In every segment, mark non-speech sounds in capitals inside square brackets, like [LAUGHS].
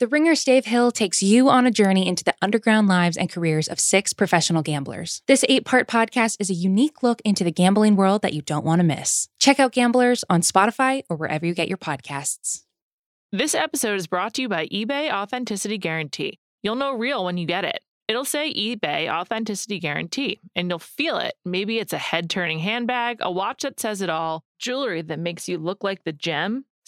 The Ringer's Dave Hill takes you on a journey into the underground lives and careers of six professional gamblers. This eight part podcast is a unique look into the gambling world that you don't want to miss. Check out Gamblers on Spotify or wherever you get your podcasts. This episode is brought to you by eBay Authenticity Guarantee. You'll know real when you get it. It'll say eBay Authenticity Guarantee, and you'll feel it. Maybe it's a head turning handbag, a watch that says it all, jewelry that makes you look like the gem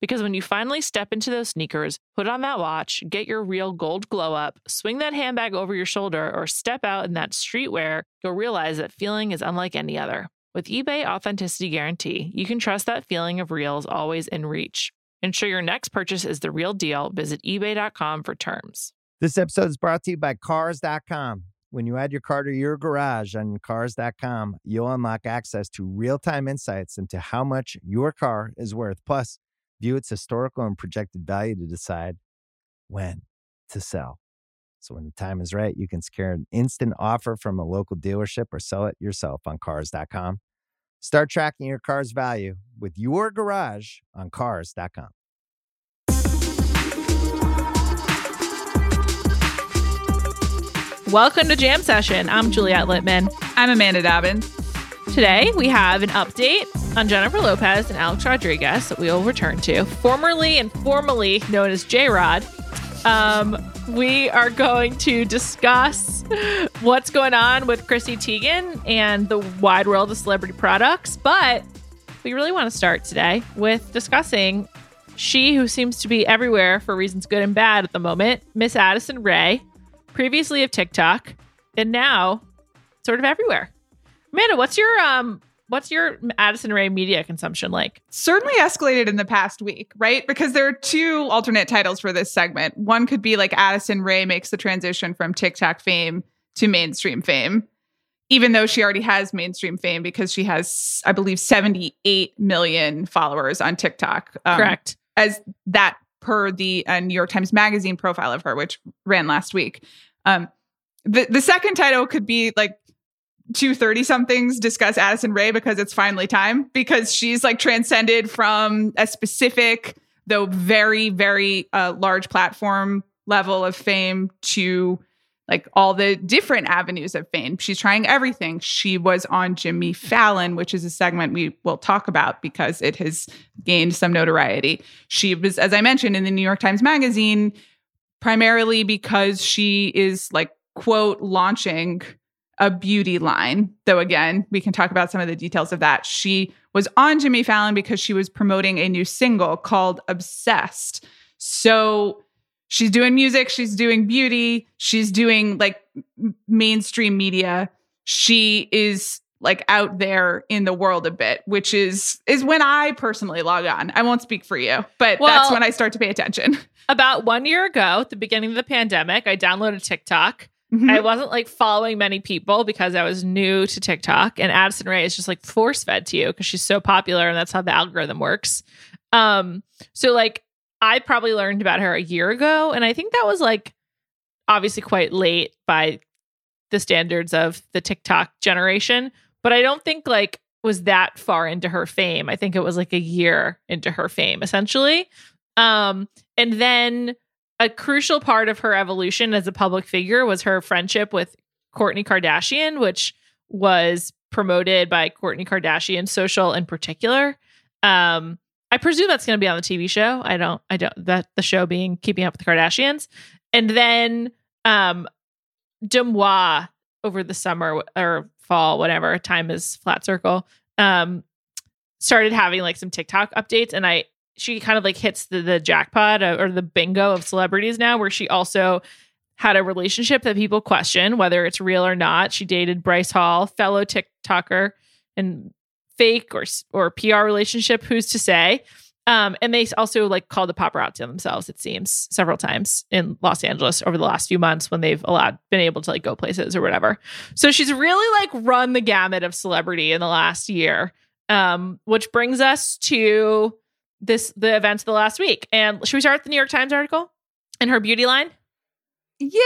Because when you finally step into those sneakers, put on that watch, get your real gold glow up, swing that handbag over your shoulder, or step out in that streetwear, you'll realize that feeling is unlike any other. With eBay Authenticity Guarantee, you can trust that feeling of real is always in reach. Ensure your next purchase is the real deal. Visit eBay.com for terms. This episode is brought to you by Cars.com. When you add your car to your garage on Cars.com, you'll unlock access to real time insights into how much your car is worth. Plus, view its historical and projected value to decide when to sell. So when the time is right, you can secure an instant offer from a local dealership or sell it yourself on cars.com. Start tracking your car's value with your garage on cars.com. Welcome to Jam Session. I'm Juliet Litman. I'm Amanda Dobbins. Today, we have an update on Jennifer Lopez and Alex Rodriguez that we will return to, formerly and formally known as J Rod. Um, we are going to discuss what's going on with Chrissy Teigen and the wide world of celebrity products, but we really want to start today with discussing she who seems to be everywhere for reasons good and bad at the moment, Miss Addison Rae, previously of TikTok, and now sort of everywhere. Amanda, what's your um what's your Addison Rae media consumption like? Certainly escalated in the past week, right? Because there are two alternate titles for this segment. One could be like Addison Rae makes the transition from TikTok fame to mainstream fame, even though she already has mainstream fame because she has, I believe, 78 million followers on TikTok. Um, Correct. As that per the uh, New York Times Magazine profile of her, which ran last week. Um, the, the second title could be like two 30 somethings discuss Addison Rae because it's finally time because she's like transcended from a specific, though very, very uh, large platform level of fame to like all the different avenues of fame. She's trying everything. She was on Jimmy Fallon, which is a segment we will talk about because it has gained some notoriety. She was, as I mentioned, in the New York Times Magazine, primarily because she is like, quote, launching a beauty line. Though again, we can talk about some of the details of that. She was on Jimmy Fallon because she was promoting a new single called Obsessed. So she's doing music, she's doing beauty, she's doing like mainstream media. She is like out there in the world a bit, which is is when I personally log on. I won't speak for you, but well, that's when I start to pay attention. [LAUGHS] About 1 year ago, at the beginning of the pandemic, I downloaded TikTok Mm-hmm. I wasn't like following many people because I was new to TikTok, and Addison Rae is just like force fed to you because she's so popular, and that's how the algorithm works. Um, so like I probably learned about her a year ago, and I think that was like obviously quite late by the standards of the TikTok generation, but I don't think like was that far into her fame. I think it was like a year into her fame essentially. Um, and then a crucial part of her evolution as a public figure was her friendship with Kourtney Kardashian, which was promoted by Kourtney Kardashian social in particular. Um, I presume that's going to be on the TV show. I don't, I don't, that the show being Keeping Up with the Kardashians. And then um, Demois over the summer or fall, whatever time is flat circle, um, started having like some TikTok updates. And I, she kind of like hits the, the jackpot or the bingo of celebrities now, where she also had a relationship that people question whether it's real or not. She dated Bryce Hall, fellow TikToker, and fake or or PR relationship. Who's to say? Um, and they also like called the paparazzi on themselves, it seems, several times in Los Angeles over the last few months when they've allowed been able to like go places or whatever. So she's really like run the gamut of celebrity in the last year. Um, which brings us to this the events of the last week. And should we start with the New York Times article and her beauty line? Yeah.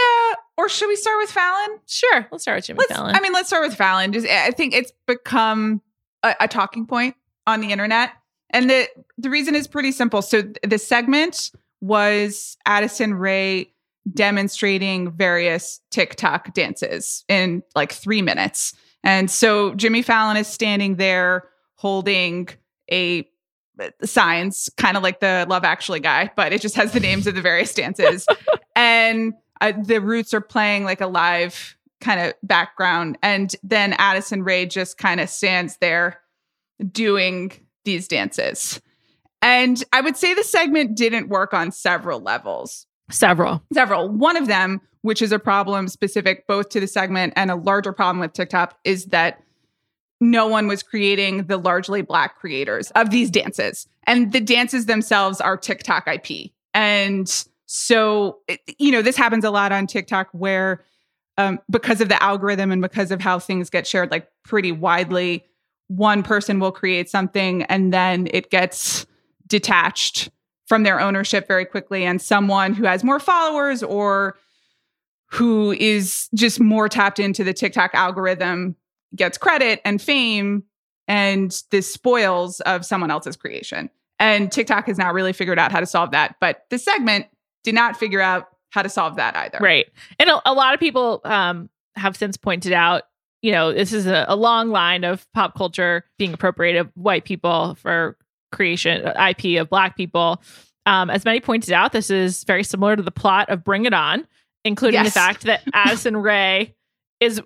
Or should we start with Fallon? Sure. Let's start with Jimmy Let's, Fallon. I mean, let's start with Fallon. Just I think it's become a, a talking point on the internet. And the the reason is pretty simple. So the segment was Addison Rae demonstrating various TikTok dances in like 3 minutes. And so Jimmy Fallon is standing there holding a signs kind of like the Love Actually guy, but it just has the names of the various dances. [LAUGHS] and uh, the roots are playing like a live kind of background and then Addison Rae just kind of stands there doing these dances. And I would say the segment didn't work on several levels. Several. Several. One of them, which is a problem specific both to the segment and a larger problem with TikTok, is that no one was creating the largely black creators of these dances. And the dances themselves are TikTok IP. And so, you know, this happens a lot on TikTok where um, because of the algorithm and because of how things get shared like pretty widely, one person will create something and then it gets detached from their ownership very quickly. And someone who has more followers or who is just more tapped into the TikTok algorithm gets credit and fame and the spoils of someone else's creation. And TikTok has not really figured out how to solve that. But the segment did not figure out how to solve that either. Right. And a, a lot of people um, have since pointed out, you know, this is a, a, long line of pop culture being appropriated of white people for creation, IP of black people. Um, as many pointed out, this is very similar to the plot of Bring It On, including yes. the fact that [LAUGHS] Addison Rae is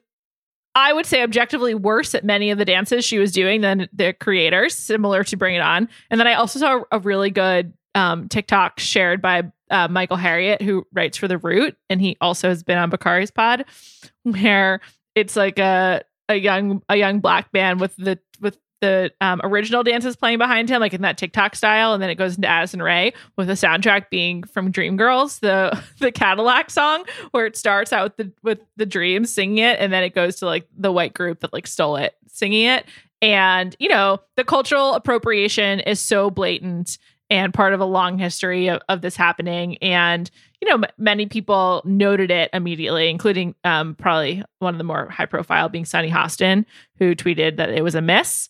I would say objectively worse at many of the dances she was doing than the creators, similar to Bring It On. And then I also saw a really good um, TikTok shared by uh, Michael Harriot, who writes for The Root, and he also has been on Bakari's pod, [LAUGHS] where it's like a a young a young black man with the with the um, original dances playing behind him, like in that TikTok style, and then it goes into Addison Rae with the soundtrack being from Dreamgirls, the [LAUGHS] the Cadillac song, where it starts out with the with the Dreams singing it, and then it goes to like the white group that like stole it singing it, and you know the cultural appropriation is so blatant and part of a long history of, of this happening, and you know m- many people noted it immediately, including um, probably one of the more high profile being Sunny Hostin, who tweeted that it was a miss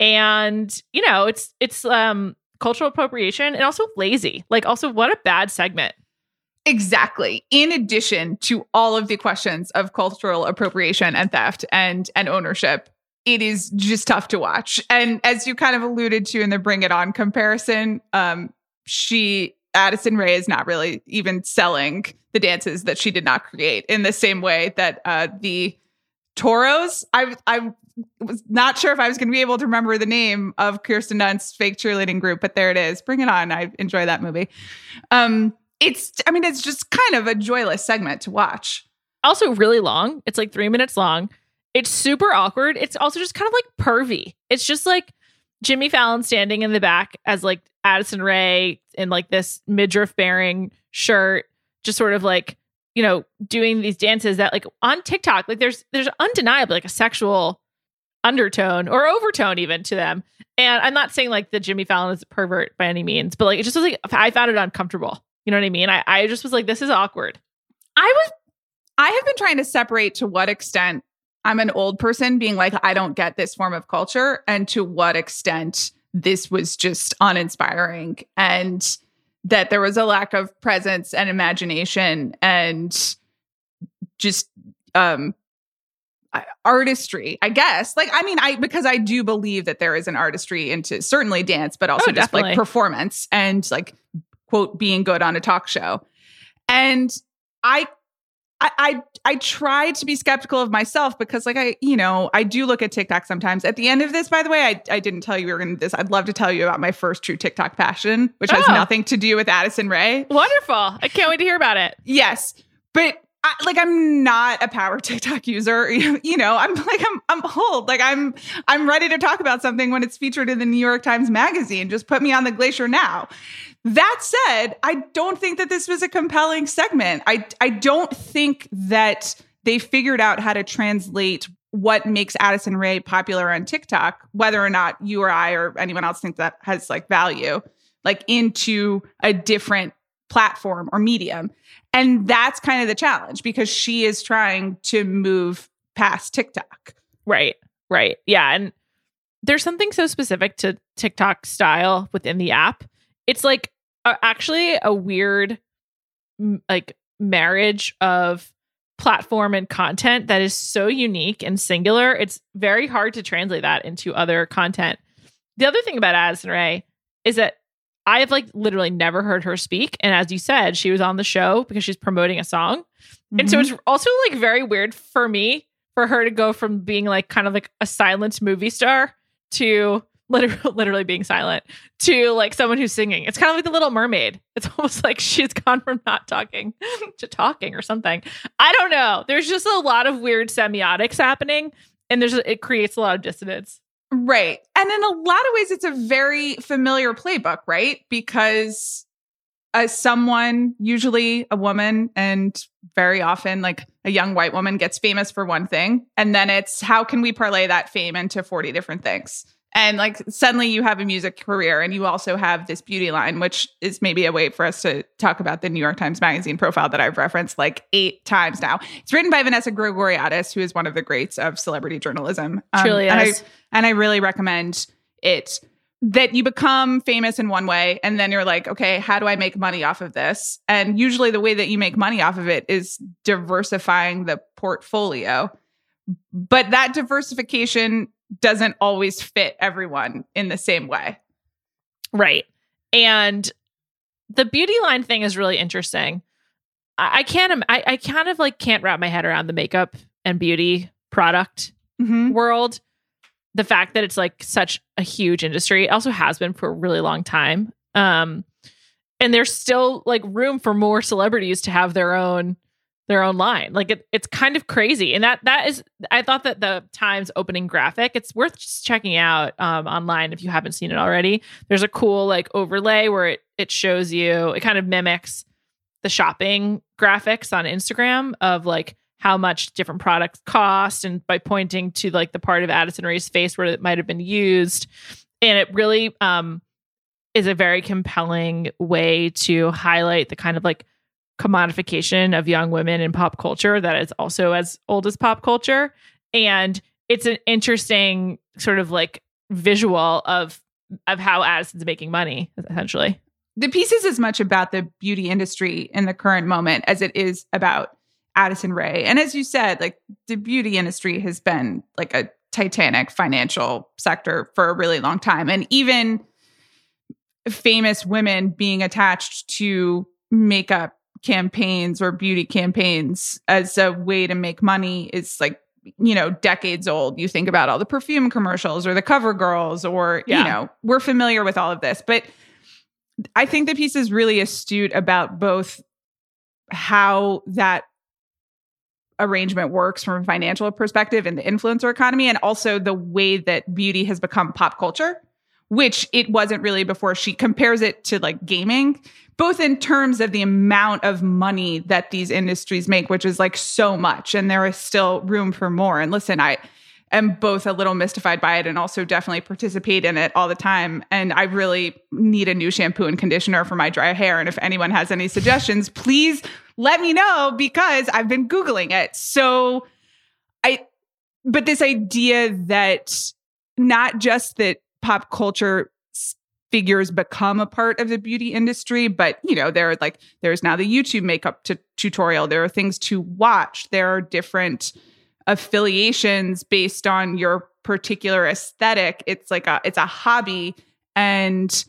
and you know it's it's um cultural appropriation and also lazy. Like also what a bad segment. Exactly. In addition to all of the questions of cultural appropriation and theft and and ownership it is just tough to watch. And as you kind of alluded to in the bring it on comparison um she addison rae is not really even selling the dances that she did not create in the same way that uh the toros. I i was not sure if I was going to be able to remember the name of Kirsten Dunst's fake cheerleading group, but there it is. Bring it on. I enjoy that movie. Um, it's, I mean, it's just kind of a joyless segment to watch. Also, really long. It's like three minutes long. It's super awkward. It's also just kind of like pervy. It's just like Jimmy Fallon standing in the back as like Addison Rae in like this midriff bearing shirt, just sort of like, you know, doing these dances that like on TikTok, like there's there's undeniably like a sexual undertone or overtone even to them. And I'm not saying like the Jimmy Fallon is a pervert by any means, but like it just was like I found it uncomfortable. You know what I mean? I, I just was like, this is awkward. I was I have been trying to separate to what extent I'm an old person being like, I don't get this form of culture, and to what extent this was just uninspiring and that there was a lack of presence and imagination and just um artistry, I guess. Like, I mean, I because I do believe that there is an artistry into certainly dance, but also oh, just like performance and like quote being good on a talk show. And I I, I I try to be skeptical of myself because like I you know I do look at TikTok sometimes. At the end of this, by the way, I, I didn't tell you we were going to this. I'd love to tell you about my first true TikTok passion, which oh. has nothing to do with Addison Rae. Wonderful! I can't wait to hear about it. Yes, but I, like I'm not a power [LAUGHS] TikTok user. [LAUGHS] You know, I'm like I'm I'm old. Like I'm I'm ready to talk about something when it's featured in the New York Times magazine. Just put me on the glacier now. That said, I don't think that this was a compelling segment. I I don't think that they figured out how to translate what makes Addison Rae popular on TikTok, whether or not you or I or anyone else thinks that has like value, like into a different platform or medium. And that's kind of the challenge because she is trying to move past TikTok. Right. Right. Yeah. And there's something so specific to TikTok style within the app. It's like a, actually a weird like marriage of platform and content that is so unique and singular. It's very hard to translate that into other content. The other thing about Addison Rae is that I have like literally never heard her speak. And as you said, she was on the show because she's promoting a song. Mm-hmm. And so it's also like very weird for me for her to go from being like kind of like a silent movie star to [LAUGHS] literally, literally being silent to like someone who's singing. It's kind of like the Little Mermaid. It's [LAUGHS] almost like she's gone from not talking [LAUGHS] to talking or something. I don't know. There's just a lot of weird semiotics happening, and there's it creates a lot of dissonance. Right. And in a lot of ways, it's a very familiar playbook, right? Because as someone, usually a woman, and very often like a young white woman gets famous for one thing. And then it's how can we parlay that fame into 40 different things? And like suddenly you have a music career and you also have this beauty line which is maybe a way for us to talk about the new york times magazine profile that i've referenced like eight times now. It's written by vanessa grigoriadis who is one of the greats of celebrity journalism. Um, Truly and, is. I, and i really recommend it that you become famous in one way and then you're like okay how do i make money off of this? And usually the way that you make money off of it is diversifying the portfolio. But that diversification doesn't always fit everyone in the same way. Right. And the beauty line thing is really interesting. I, I can't, I, I kind of like can't wrap my head around the makeup and beauty product mm-hmm. world. The fact that it's like such a huge industry it also has been for a really long time. Um, and there's still like room for more celebrities to have their own their own line. Like it, it's kind of crazy. And that that is I thought that the Times opening graphic, it's worth just checking out um, online if you haven't seen it already. There's a cool like overlay where it it shows you, it kind of mimics the shopping graphics on Instagram of like how much different products cost and by pointing to like the part of Addison Rae's face where it might have been used. And it really um is a very compelling way to highlight the kind of like commodification of young women in pop culture that is also as old as pop culture. And it's an interesting sort of like visual of of how Addison's making money, essentially. The piece is as much about the beauty industry in the current moment as it is about Addison Rae. And as you said, like the beauty industry has been like a titanic financial sector for a really long time. And even famous women being attached to makeup campaigns or beauty campaigns as a way to make money. Is like you know decades old. You think about all the perfume commercials or the cover girls or yeah. you know we're familiar with all of this. But i think the piece is really astute about both how that arrangement works from a financial perspective in the influencer economy and also the way that beauty has become pop culture which it wasn't really before. She compares it to like gaming both in terms of the amount of money that these industries make, which is like so much, and there is still room for more. And listen, I am both a little mystified by it and also definitely participate in it all the time. And I really need a new shampoo and conditioner for my dry hair. And if anyone has any suggestions, please let me know because I've been Googling it. So I, but this idea that not just that pop culture figures become a part of the beauty industry but you know there are like there's now the youtube makeup t- tutorial. There are things to watch. There are different affiliations based on your particular aesthetic. It's like a it's a hobby and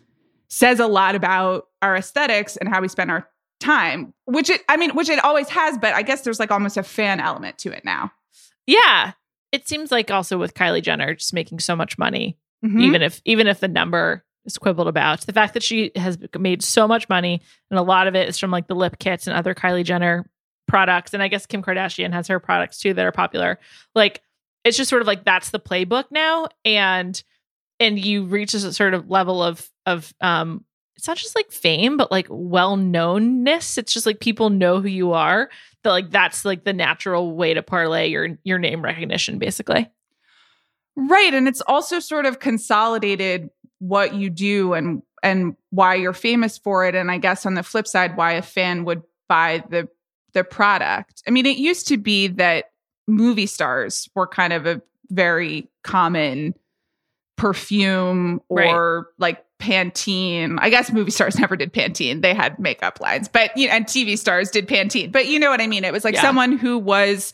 says a lot about our aesthetics and how we spend our time which it i mean which it always has but i guess there's like almost a fan element to it now. Yeah. It seems like also with kylie jenner just making so much money mm-hmm. even if even if the number is quibbled about. The fact that she has made so much money, and a lot of it is from like the lip kits and other Kylie Jenner products, and I guess Kim Kardashian has her products too that are popular. Like it's just sort of like that's the playbook now, and and you reach a sort of level of of um it's not just like fame but like well knownness it's just like people know who you are that like that's like the natural way to parlay your your name recognition basically right and it's also sort of consolidated what you do and and why you're famous for it and i guess on the flip side why a fan would buy the the product i mean it used to be that movie stars were kind of a very common perfume or right. like Pantene. I guess movie stars [LAUGHS] never did Pantene. They had makeup lines, but you know, and TV stars did Pantene. But you know what I mean? It was like yeah. someone who was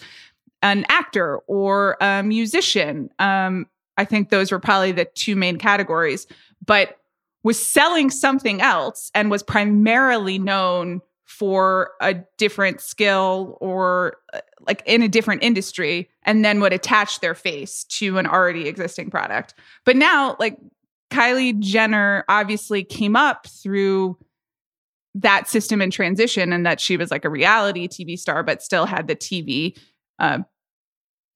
an actor or a musician. Um, I think those were probably the two main categories, but was selling something else and was primarily known for a different skill or uh, like in a different industry and then would attach their face to an already existing product. But now like Kylie Jenner obviously came up through that system and transition and that she was like a reality TV star but still had the TV uh,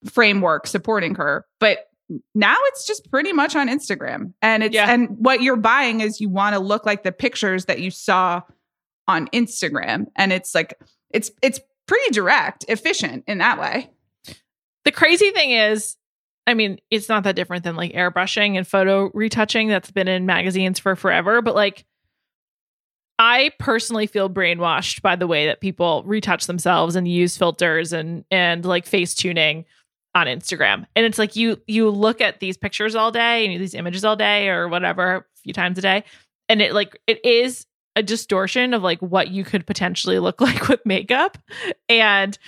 framework supporting her. But now it's just pretty much on Instagram. And it's yeah. and what you're buying is you want to look like the pictures that you saw on Instagram. And it's like, it's, it's pretty direct, efficient in that way. The crazy thing is, I mean, it's not that different than like airbrushing and photo retouching that's been in magazines for forever, but like, I personally feel brainwashed by the way that people retouch themselves and use filters and and like face tuning on Instagram. And it's like you you look at these pictures all day and these images all day or whatever a few times a day. And it like it is a distortion of like what you could potentially look [LAUGHS] like with makeup. And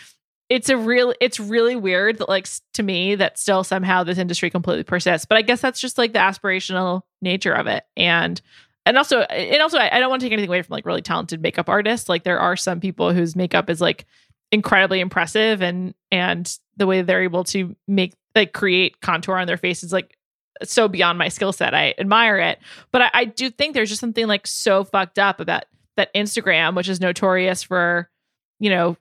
it's a real it's really weird that like to me that still somehow this industry completely persists. But i guess that's just like the aspirational nature of it. And and also and also I, I don't want to take anything away from like really talented makeup artists. Like there are some people whose makeup is like incredibly impressive and and the way they're able to make like create contour on their faces like so beyond my skill set. I admire it, but I, I, do think there's just something like so fucked up about that Instagram, which is notorious for, you know,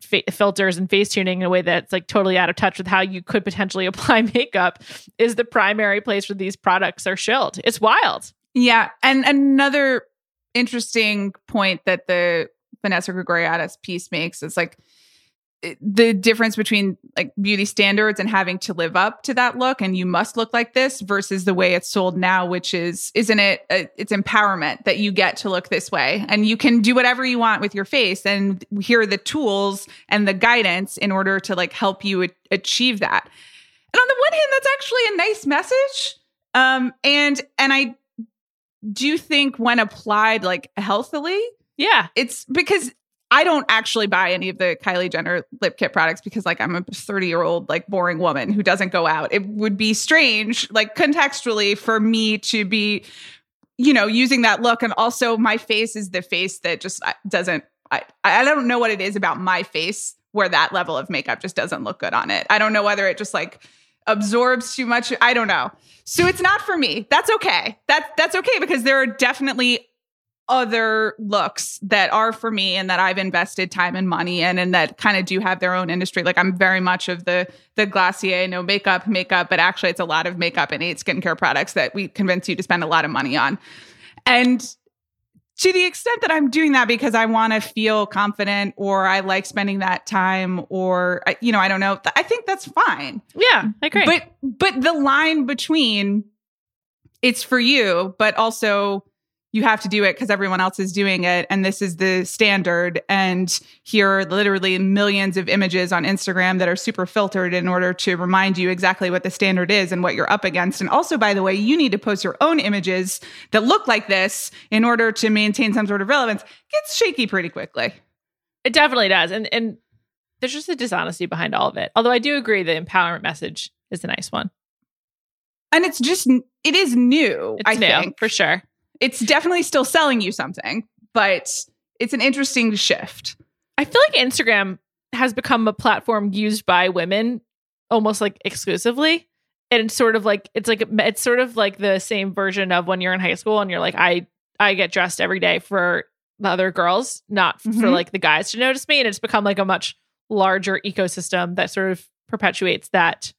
fa- filters and face tuning in a way that's like totally out of touch with how you could potentially [LAUGHS] apply makeup, is the primary place where these products are shilled. It's wild. Yeah, and another interesting point that the Vanessa Grigoriadis piece makes is like the difference between like beauty standards and having to live up to that look and you must look like this versus the way it's sold now which is isn't it uh, it's empowerment that you get to look this way and you can do whatever you want with your face and here are the tools and the guidance in order to like help you a- achieve that. And on the one hand that's actually a nice message um and and i do think when applied like healthily yeah it's because I don't actually buy any of the Kylie Jenner lip kit products because like I'm a 30 year old like boring woman who doesn't go out. It would be strange like contextually for me to be you know using that look and also my face is the face that just uh, doesn't I I don't know what it is about my face where that level of makeup just doesn't look good on it. I don't know whether it just like absorbs too much. I don't know. So it's not for me. That's okay. That that's okay because there are definitely other looks that are for me and that I've invested time and money in and that kind of do have their own industry. Like I'm very much of the the Glossier no makeup makeup, but actually it's a lot of makeup and eight skincare products that we convince you to spend a lot of money on. And to the extent that I'm doing that because I want to feel confident or I like spending that time or you know, I don't know. I think that's fine. Yeah, I agree. But but the line between it's for you, but also you have to do it because everyone else is doing it and this is the standard. And here are literally millions of images on instagram that are super filtered in order to remind you exactly what the standard is and what you're up against. And also by the way you need to post your own images that look like this in order to maintain some sort of relevance. Gets shaky pretty quickly. It definitely does. And and there's just a dishonesty behind all of it. Although i do agree the empowerment message is a nice one. And it's just it is new it's i new, think. for sure it's definitely still selling you something, but it's an interesting shift. I feel like Instagram has become a platform used by women almost like exclusively. And it's sort of like it's like it's sort of like the same version of when you're in high school and you're like I I get dressed every day for the other girls, not for Mhm. like the guys to notice me. And it's become like a much larger ecosystem that sort of perpetuates that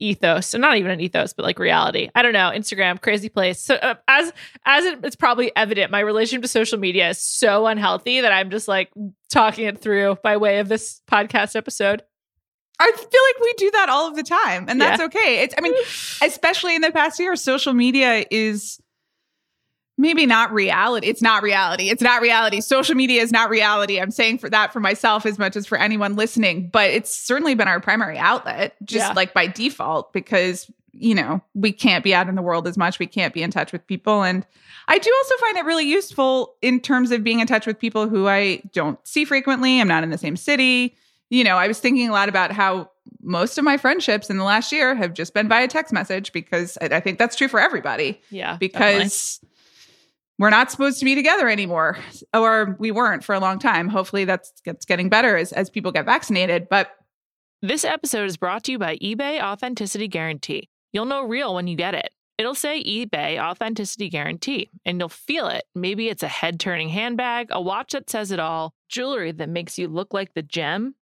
ethos and not even an ethos but like reality i don't know instagram crazy place so uh, as as it, it's probably evident my relationship to social media is so unhealthy that i'm just like talking it through by way of this podcast episode I feel like we do that all of the time, and that's Yeah. okay. It's, I mean, [LAUGHS] especially in the past year, social media is maybe not reality. It's not reality. It's not reality. Social media is not reality. I'm saying for that for myself as much as for anyone listening, but it's certainly been our primary outlet, just Yeah. like by default, because you know we can't be out in the world as much. We can't be in touch with people, and I do also find it really useful in terms of being in touch with people who I don't see frequently. I'm not in the same city. You know, I was thinking a lot about how most of my friendships in the last year have just been via text message because I, I think that's true for everybody yeah because we're not supposed to be together anymore or we weren't for a long time. Hopefully that's, that's getting better as, as people get vaccinated. But This episode is brought to you by eBay Authenticity Guarantee. You'll know real when you get it. It'll say eBay Authenticity Guarantee, and you'll feel it. Maybe it's a head turning handbag, a watch that says it all, jewelry that makes you look like the gem.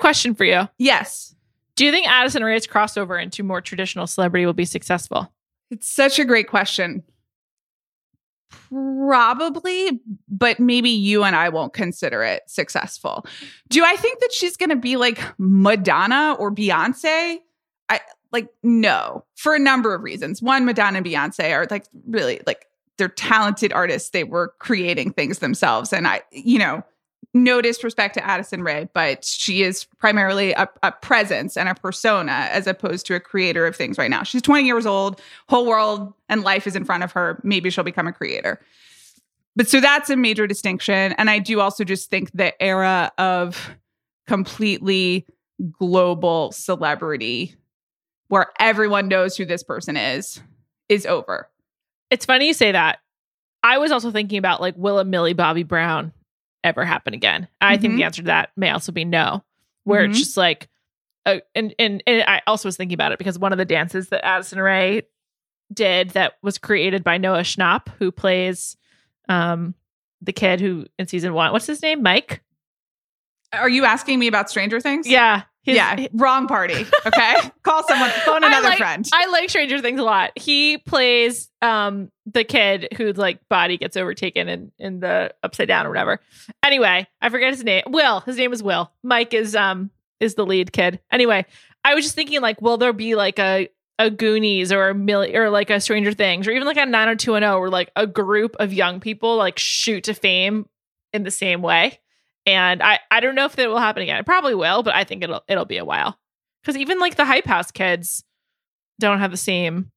I have a question for you yes, do you think addison Rae's crossover into more traditional celebrity will be successful it's such a great question. Probably, but maybe you and I won't consider it successful. Do I think that she's going to be like Madonna or Beyonce? I like no, for a number of reasons. One, Madonna and Beyonce are like really like they're talented artists. They were creating things themselves, and I, you know, no disrespect to Addison Rae, but she is primarily a, a presence and a persona as opposed to a creator of things right now. She's 20 years old, whole world and life is in front of her. Maybe she'll become a creator. But so that's a major distinction. And I do also just think the era of completely global celebrity where everyone knows who this person is is over. it's funny you say that i was also thinking about like will a millie bobby brown ever happen again i think Mhm. the answer to that may also be no where it's Mhm. just like uh, and, and and i also was thinking about it because one of the dances that addison rae did that was created by noah schnapp who plays um the kid who in season one what's his name mike Are you asking me about Stranger Things? yeah his- yeah, wrong party. Okay. [LAUGHS] Call someone, phone I another like- friend. I like Stranger Things a lot. He plays um the kid whose like body gets overtaken in in the upside down or whatever. Anyway, I forget his name. Will. His name is Will. Mike is um is the lead kid. Anyway, I was just thinking like, will there be like a a Goonies or a Millie or like a Stranger Things or even like a 90210 where like a group of young people like shoot to fame in the same way. And I I don't know if that will happen again. It probably will, but I think it'll it'll be a while. Because even like the Hype House kids don't have the same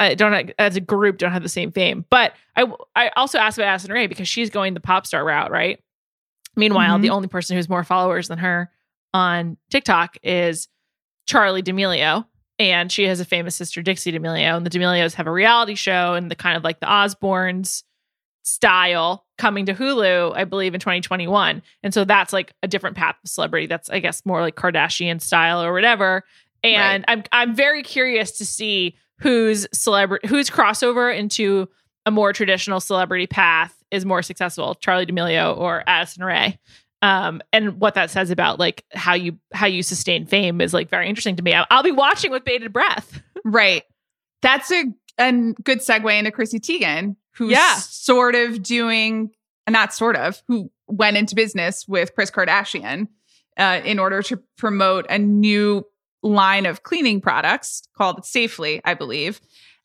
I don't as a group don't have the same fame. But I I also asked about Addison Rae because she's going the pop star route, right? Meanwhile, Mhm. the only person who's more followers than her on TikTok is Charli D'Amelio. And she has a famous sister, Dixie D'Amelio. And the D'Amelios have a reality show and the kind of like the Osbournes style coming to Hulu, I believe, in 2021. And so that's like a different path of celebrity. That's, I guess, more like Kardashian style or whatever. And I'm I'm very curious to see whose celebrity whose crossover into a more traditional celebrity path is more successful, Charli D'Amelio or Addison Rae. Um, and what that says about like how you how you sustain fame is like very interesting to me. I'll, I'll be watching with bated breath. Right. That's a, a good segue into Chrissy Teigen, who's Yeah. sort of doing, not sort of, who went into business with Kris Kardashian uh, in order to promote a new line of cleaning products called Safely, I believe.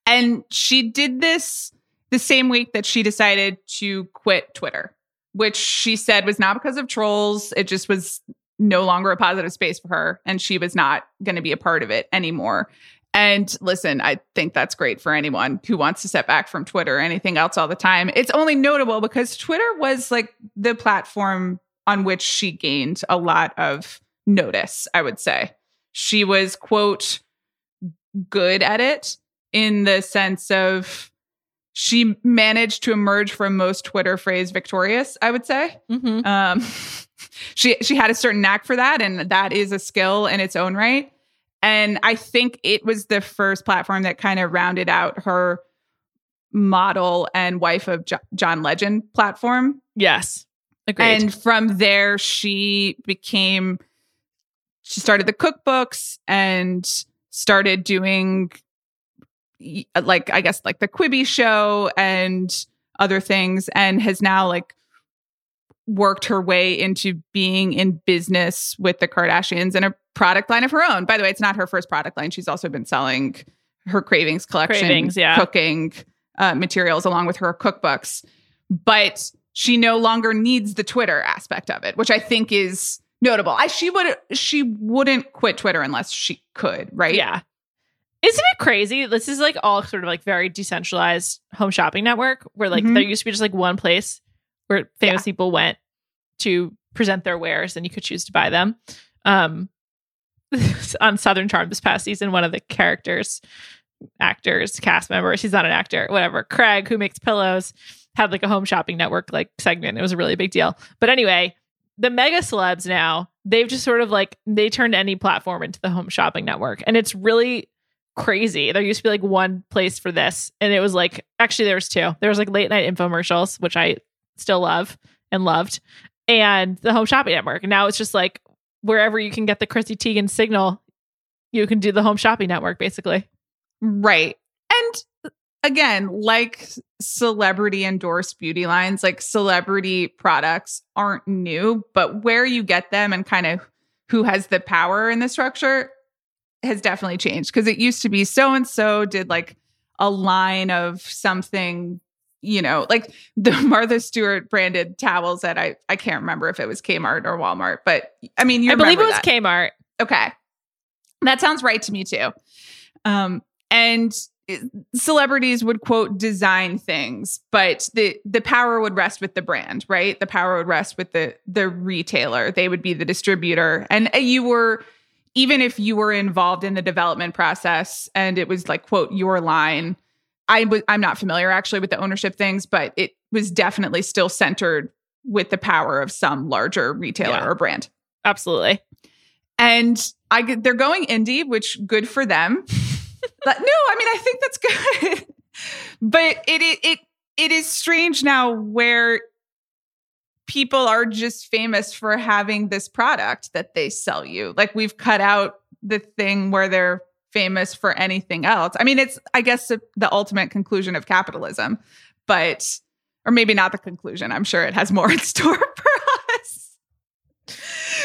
And she did this the same week that she decided to quit Twitter, which she said was not because of trolls. It just was no longer a positive space for her. And she was not going to be a part of it anymore. And listen, I think that's great for anyone who wants to step back from Twitter or anything else all the time. It's only notable because Twitter was like the platform on which she gained a lot of notice, I would say. She was, quote, good at it in the sense of she managed to emerge from most Twitter phrase victorious, I would say. Mm-hmm. Um, [LAUGHS] she she had a certain knack for that, and that is a skill in its own right. And I think it was the first platform that kind of rounded out her model and wife of Jo- John Legend platform. Yes. Agreed. And from there, she became, she started the cookbooks and started doing, like, I guess, like the Quibi show and other things, and has now, like, worked her way into being in business with the Kardashians and a product line of her own. By the way, it's not her first product line. She's also been selling her Cravings collection, Cravings, yeah. cooking uh, materials along with her cookbooks. But she no longer needs the Twitter aspect of it, which I think is notable. I she would she wouldn't quit Twitter unless she could, right? Yeah. Isn't it crazy? This is like all sort of like very decentralized home shopping network where like Mhm. there used to be just like one place where famous people went to present their wares and you could choose to buy them. Um [LAUGHS] on Southern Charm this past season, one of the characters, actors, cast members, he's not an actor, whatever, Craig, who makes pillows, had like a home shopping network like segment. It was a really big deal. But anyway, the mega celebs now, they've just sort of like they turned any platform into the home shopping network. And it's really crazy. There used to be like one place for this. And it was like actually there was two. There was like late night infomercials, which I still love and loved, and the home shopping network. Now it's just like wherever you can get the Chrissy Teigen signal, you can do the home shopping network basically. Right. And again, like celebrity endorsed beauty lines, like celebrity products aren't new, but where you get them and kind of who has the power in the structure has definitely changed because it used to be so and so did like a line of something you know like the [LAUGHS] martha stewart branded towels that i i can't remember if it was kmart or walmart but i mean you I believe it was that. Kmart. Okay. That sounds right to me too. Um, and celebrities would quote design things, but the the power would rest with the brand, right? The power would rest with the the retailer. They would be the distributor. And uh, you were even if you were involved in the development process and it was like quote your line, I was I'm not familiar actually with the ownership things, but it was definitely still centered with the power of some larger retailer Yeah. or brand Absolutely. and I they're going indie, which good for them. [LAUGHS] but no, I mean I think that's good. but it, it it it is strange now where people are just famous for having this product that they sell you. Like we've cut out the thing where they're famous for anything else. I mean, it's I guess the, ultimate conclusion of capitalism, but or maybe not the conclusion. I'm sure it has more [LAUGHS] in store for us.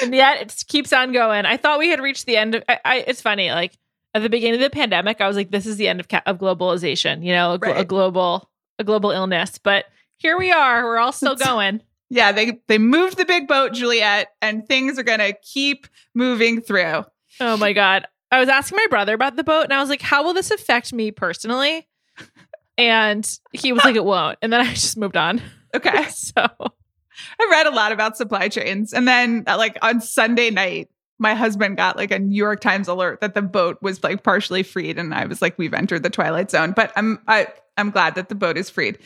and yet it keeps on going. I thought we had reached the end of. I, I, it's funny, like at the beginning of the pandemic, I was like, "This is the end of ca- of globalization," you know, a, glo- a global a global illness. But here we are. We're all still [LAUGHS] going. Yeah, they they moved the big boat, Juliet, and things are gonna keep moving through. oh my god! I was asking my brother about the boat, and I was like, "How will this affect me personally?" and he was like, "It won't," and then I [LAUGHS] just moved on. Okay. [LAUGHS] So I read a lot about supply chains. And then, uh, like, on Sunday night, my husband got like a New York Times alert that the boat was like partially freed. And I was like, we've entered the twilight zone. But I'm, I, I'm glad that the boat is freed.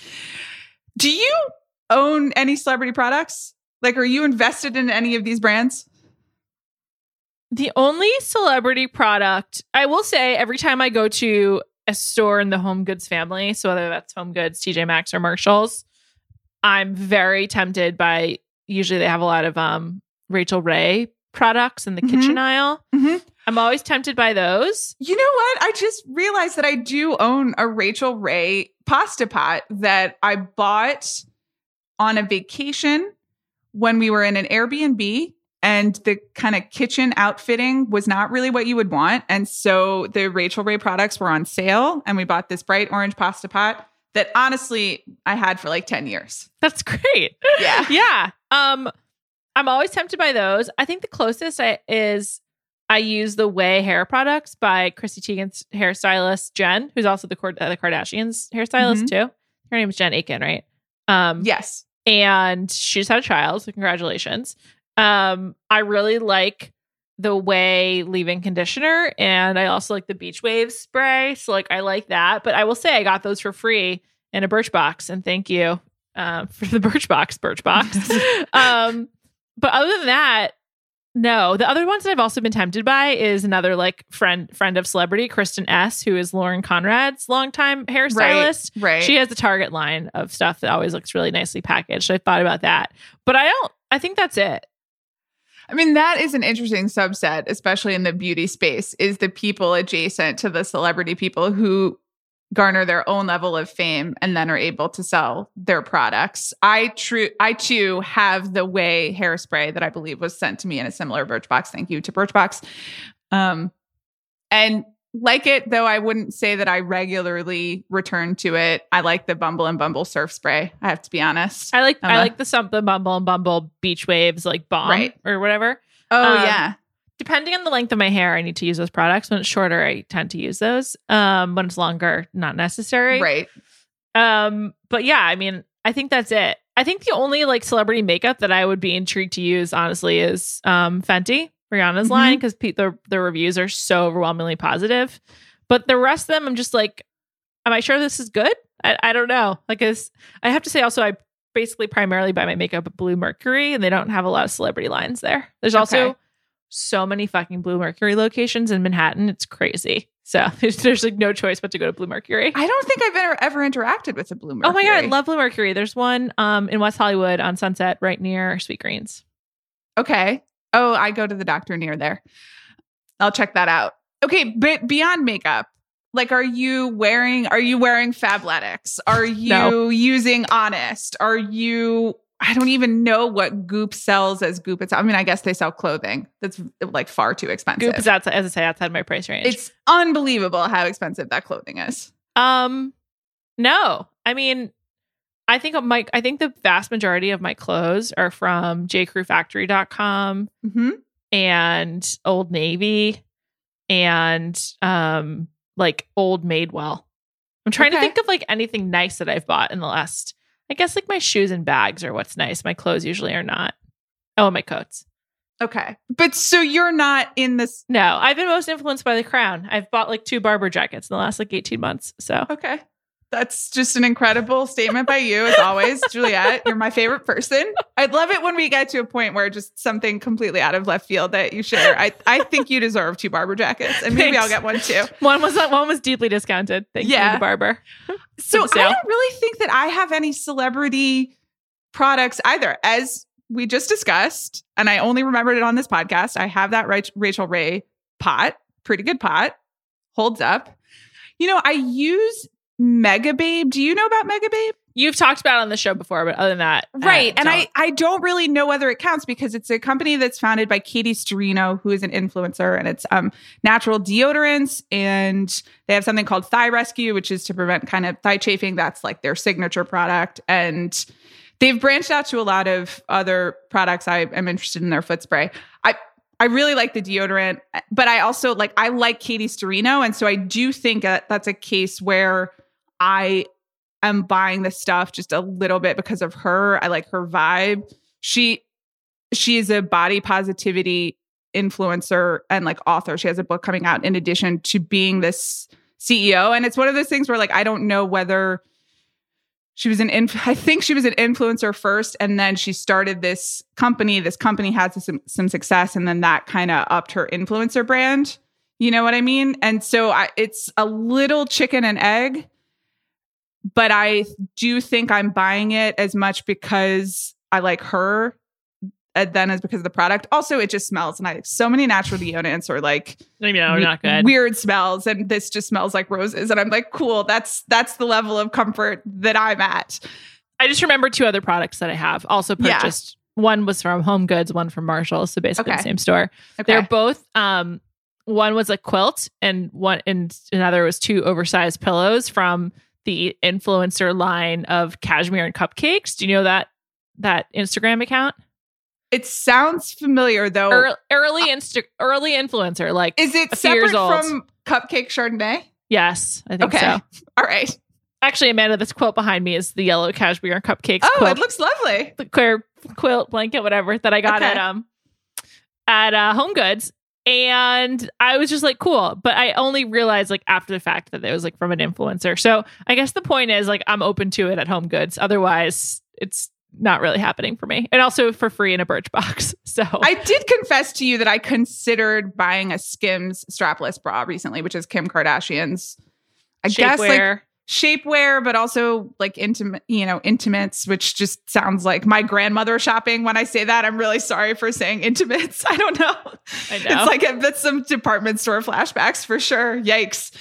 Do you own any celebrity products? Like, are you invested in any of these brands? The only celebrity product I will say every time I go to a store in the home goods family, so whether that's Home Goods, TJ Maxx, or Marshalls, I'm very tempted by. Usually, they have a lot of um Rachael Ray products in the Mhm. kitchen aisle. Mhm. I'm always tempted by those. You know what? I just realized that I do own a Rachael Ray pasta pot that I bought on a vacation when we were in an Airbnb and the kind of kitchen outfitting was not really what you would want. And so the Rachael Ray products were on sale and we bought this bright orange pasta pot that honestly I had for like 10 years. That's great. Yeah. [LAUGHS] yeah. Um, I'm always tempted by those. I think the closest I is I use the Ouai hair products by Chrissy Teigen's hairstylist Jen, who's also the Cord- uh, the Kardashians hairstylist Mhm. too. Her name is Jen Atkin, right? Um, Yes. and she just had a child, so congratulations. Um, I really like the Ouai leave-in conditioner, and I also like the Beach Waves spray. So like I like that, but I will say I got those for free in a Birchbox, and thank you um, [LAUGHS] for the Birchbox, Birchbox. [LAUGHS] um, but other than that, no. The other ones that I've also been tempted by is another like friend friend of celebrity, Kristin Ess, who is Lauren Conrad's longtime hairstylist. Right. She has a Target line of stuff that always looks really nicely packaged. So I thought about that, but I don't. I think that's it. I mean, that is an interesting subset, especially in the beauty space, is the people adjacent to the celebrity people who garner their own level of fame and then are able to sell their products. I true I too have the Ouai hairspray that I believe was sent to me in a similar Birchbox. Thank you to Birchbox. Um and like it, though I wouldn't say that I regularly return to it. I like the Bumble and Bumble surf spray. I have to be honest. I like I'm I a- like the something Bumble and Bumble Beach Waves like bomb Right. or whatever. oh um, yeah. Depending on the length of my hair, I need to use those products. When it's shorter, I tend to use those. Um, when it's longer, not necessary. Right. Um, but yeah, I mean, I think that's it. I think the only like celebrity makeup that I would be intrigued to use, honestly, is um Fenty, Rihanna's Mhm. line, because the the reviews are so overwhelmingly positive. But the rest of them, I'm just like, am I sure this is good? I, I don't know. Like, it's, I have to say also, I basically primarily buy my makeup at Bluemercury, and they don't have a lot of celebrity lines there. There's also so many fucking Bluemercury locations in Manhattan. It's crazy. So [LAUGHS] there's, there's like no choice but to go to Bluemercury. I don't think I've ever, ever interacted with a Bluemercury. Oh my god, I love Bluemercury. There's one um in West Hollywood on Sunset, right near Sweet Greens. Okay. Oh, I go to the doctor near there. I'll check that out. Okay, but beyond makeup, like are you wearing are you wearing Fabletics? Are you No. using Honest? Are you I don't even know what Goop sells as Goop. It's I mean, I guess they sell clothing. That's like far too expensive. Goop is outside, as I say, outside my price range. it's unbelievable how expensive that clothing is. um, no, I mean, I think my, I think the vast majority of my clothes are from JCrewFactory.com hmm and Old Navy and um like Old Madewell. I'm trying to think of like anything nice that I've bought in the last. I guess like my shoes and bags are what's nice. My clothes usually are not. Oh, my coats. Okay. But so you're not in this No, I've been most influenced by the crown. I've bought like two Barbour jackets in the last like 18 months. So Okay. That's just an incredible statement by you, as always, [LAUGHS] Juliet. You're my favorite person. I'd love it when we get to a point where just something completely out of left field that you share. I, I think you deserve two Barbour jackets, and maybe I'll get one too. one was one was deeply discounted. Thank you, the Barbour. So I don't really think that I have any celebrity products either. As we just discussed, and I only remembered it on this podcast, I have that Rachael Ray pot, pretty good pot, holds up. You know, I use Megababe. Do you know about Megababe? You've talked about it on the show before, but other than that, Right. and I, don't. I don't really know whether it counts because it's a company that's founded by Katie Sturino, who is an influencer, and it's um, natural deodorants. And they have something called Thigh Rescue, which is to prevent kind of thigh chafing. That's like their signature product. And they've branched out to a lot of other products. I am interested in their foot spray. I, I really like the deodorant, but I also like, I like Katie Sturino. And so I do think that that's a case where I am buying this stuff just a little bit because of her. I like her vibe. She she is a body positivity influencer and like author. She has a book coming out in addition to being this CEO. And it's one of those things where like I don't know whether she was an inf- [LAUGHS] I think she was an influencer first and then she started this company. This company had some some success and then that kind of upped her influencer brand. You know what I mean? And so I, it's a little chicken and egg, but I do think I'm buying it as much because I like her and then as because of the product. Also, it just smells nice. So many natural deodorants are like I know, not good. weird smells, and this just smells like roses. And I'm like, cool. That's that's the level of comfort that I'm at. I just remember two other products that I have also Yeah. purchased. One was from Home Goods, one from Marshalls, so basically Okay. the same store. Okay. They're both um one was a quilt and one and another was two oversized pillows from the influencer line of cashmere and cupcakes. Do you know that that Instagram account? it sounds familiar though. Early, early insta early influencer like Is it a few years separate from Cupcake Chardonnay? yes, I think Okay. so. [LAUGHS] All right. Actually, Amanda, this quilt behind me is the yellow cashmere and cupcakes Oh, quilt. it looks lovely. the queer quilt blanket, whatever, that I got Okay. at um at uh, Home Goods, and I was just like, cool. But I only realized like after the fact that it was like from an influencer. So I guess the point is like I'm open to it at Home Goods. Otherwise, it's not really happening for me. And also for free in a Birchbox. [LAUGHS] So I did confess to you that I considered buying a Skims strapless bra recently, which is Kim Kardashian's. I guess like shapewear. but also like intimate, you know, intimates, which just sounds like my grandmother shopping. When I say that, I'm really sorry for saying intimates. [LAUGHS] I don't know. I know. It's like a, that's some department store flashbacks for sure. Yikes.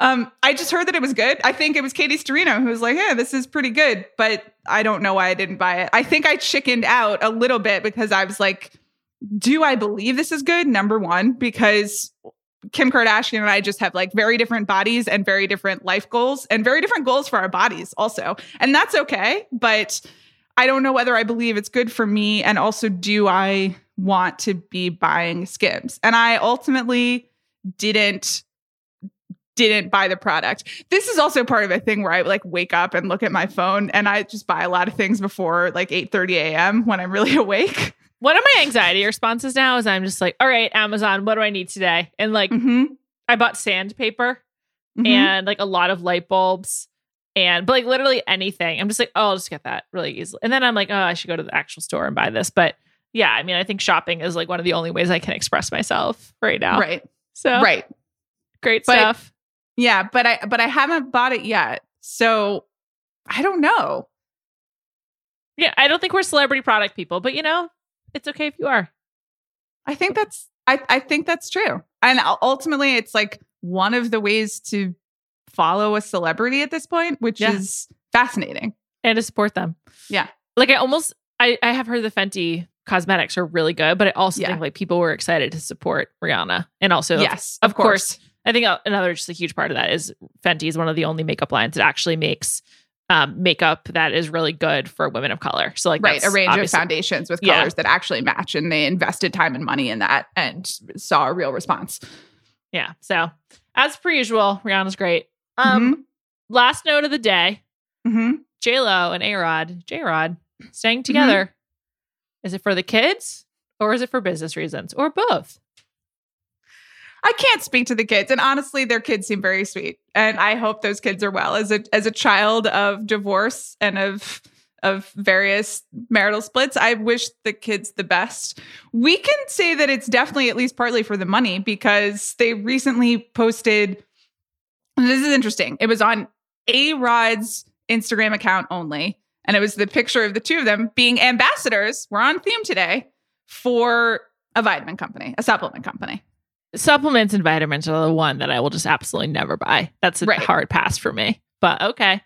Um, I just heard that it was good. I think it was Katie Sturino who was like, "Yeah, this is pretty good," but I don't know why I didn't buy it. I think I chickened out a little bit because I was like, "Do I believe this is good?" Number one, because Kim Kardashian and I just have like very different bodies and very different life goals and very different goals for our bodies also. And that's okay, but I don't know whether I believe it's good for me and also do I want to be buying Skims. And I ultimately didn't didn't buy the product. This is also part of a thing where I like wake up and look at my phone and I just buy a lot of things before like 8:30 a.m. when I'm really [LAUGHS] awake. One of my anxiety responses now is I'm just like, all right, Amazon, what do I need today? And like Mm-hmm. I bought sandpaper Mhm. and like a lot of light bulbs and but like literally anything. I'm just like, oh, I'll just get that really easily. And then I'm like, oh, I should go to the actual store and buy this. But yeah, I mean, I think shopping is like one of the only ways I can express myself right now. right. So Right. great But- stuff. Yeah, but I but I haven't bought it yet. So I don't know. Yeah, I don't think we're celebrity product people, but you know, it's okay if you are. I think that's I, I think that's true. And ultimately it's like one of the ways to follow a celebrity at this point, which Yeah. is fascinating. And to support them. Yeah. Like I almost I, I have heard the Fenty cosmetics are really good, but I also Yeah. think like people were excited to support Rihanna. And also yes, of course. I think uh, another just a huge part of that is Fenty is one of the only makeup lines that actually makes um, makeup that is really good for women of color. So like right. A range of foundations with Yeah. colors that actually match. And they invested time and money in that and saw a real response. Yeah. So as per usual, Rihanna's great. Um, last note of the day: Mm-hmm. J Lo and A Rod, J Rod, Mm-hmm. staying together. Is it for the kids or is it for business reasons or both? I can't speak to the kids, and honestly, their kids seem very sweet, and I hope those kids are well. As a as a child of divorce and of of various marital splits, I wish the kids the best. We can say that it's definitely at least partly for the money because they recently posted. This is interesting. It was on A Rod's Instagram account only, and it was the picture of the two of them being ambassadors. We're on theme today for a vitamin company, a supplement company. Supplements and vitamins are the one that I will just absolutely never buy. That's a Right. hard pass for me. But okay.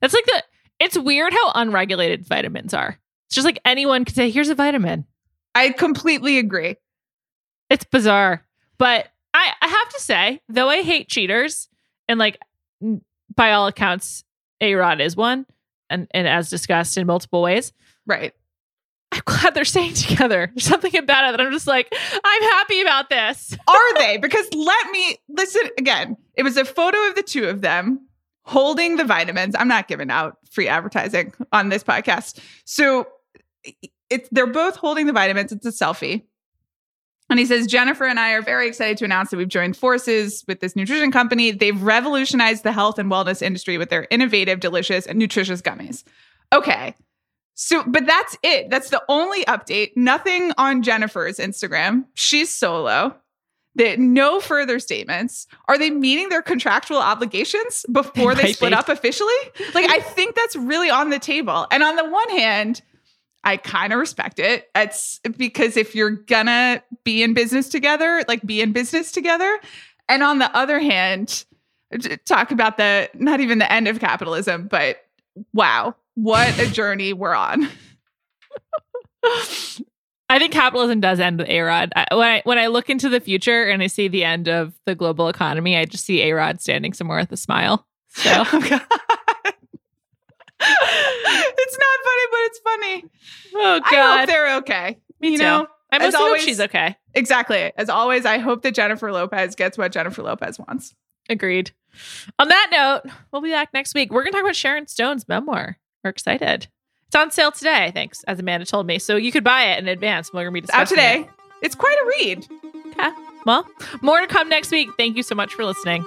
That's like the it's weird how unregulated vitamins are. It's just like anyone could say, here's a vitamin. I completely agree. It's bizarre. But I, I have to say, though I hate cheaters, and like by all accounts, A Rod is one, and, and as discussed in multiple ways, Right. I'm glad they're staying together. There's something about it that I'm just like, I'm happy about this. [LAUGHS] Are they? Because let me listen again. It was a photo of the two of them holding the vitamins. I'm not giving out free advertising on this podcast. So it's they're both holding the vitamins. It's a selfie. And he says, Jennifer and I are very excited to announce that we've joined forces with this nutrition company. They've revolutionized the health and wellness industry with their innovative, delicious, and nutritious gummies. Okay. So, but that's it. That's the only update. Nothing on Jennifer's Instagram. She's solo. That no further statements. Are they meeting their contractual obligations before they, they split be. up officially? Like, I think that's really on the table. And on the one hand, I kind of respect it. It's because if you're gonna be in business together, like be in business together. And on the other hand, talk about the not even the end of capitalism, but wow, what a journey we're on. [LAUGHS] I think capitalism does end with A-Rod. I, when I when I look into the future and I see the end of the global economy, I just see A-Rod standing somewhere with a smile. So. [LAUGHS] oh [LAUGHS] it's not funny, but it's funny. Oh God, I hope they're okay. Me you too. know, I mostly always, hope she's okay. Exactly. As always, I hope that Jennifer Lopez gets what Jennifer Lopez wants. Agreed. On that note, we'll be back next week. We're going to talk about Sharon Stone's memoir. We're excited. It's on sale today, I think, as Amanda told me. So you could buy it in advance. We're going to be discussing out today. It. It's quite a read. Okay. Well, more to come next week. Thank you so much for listening.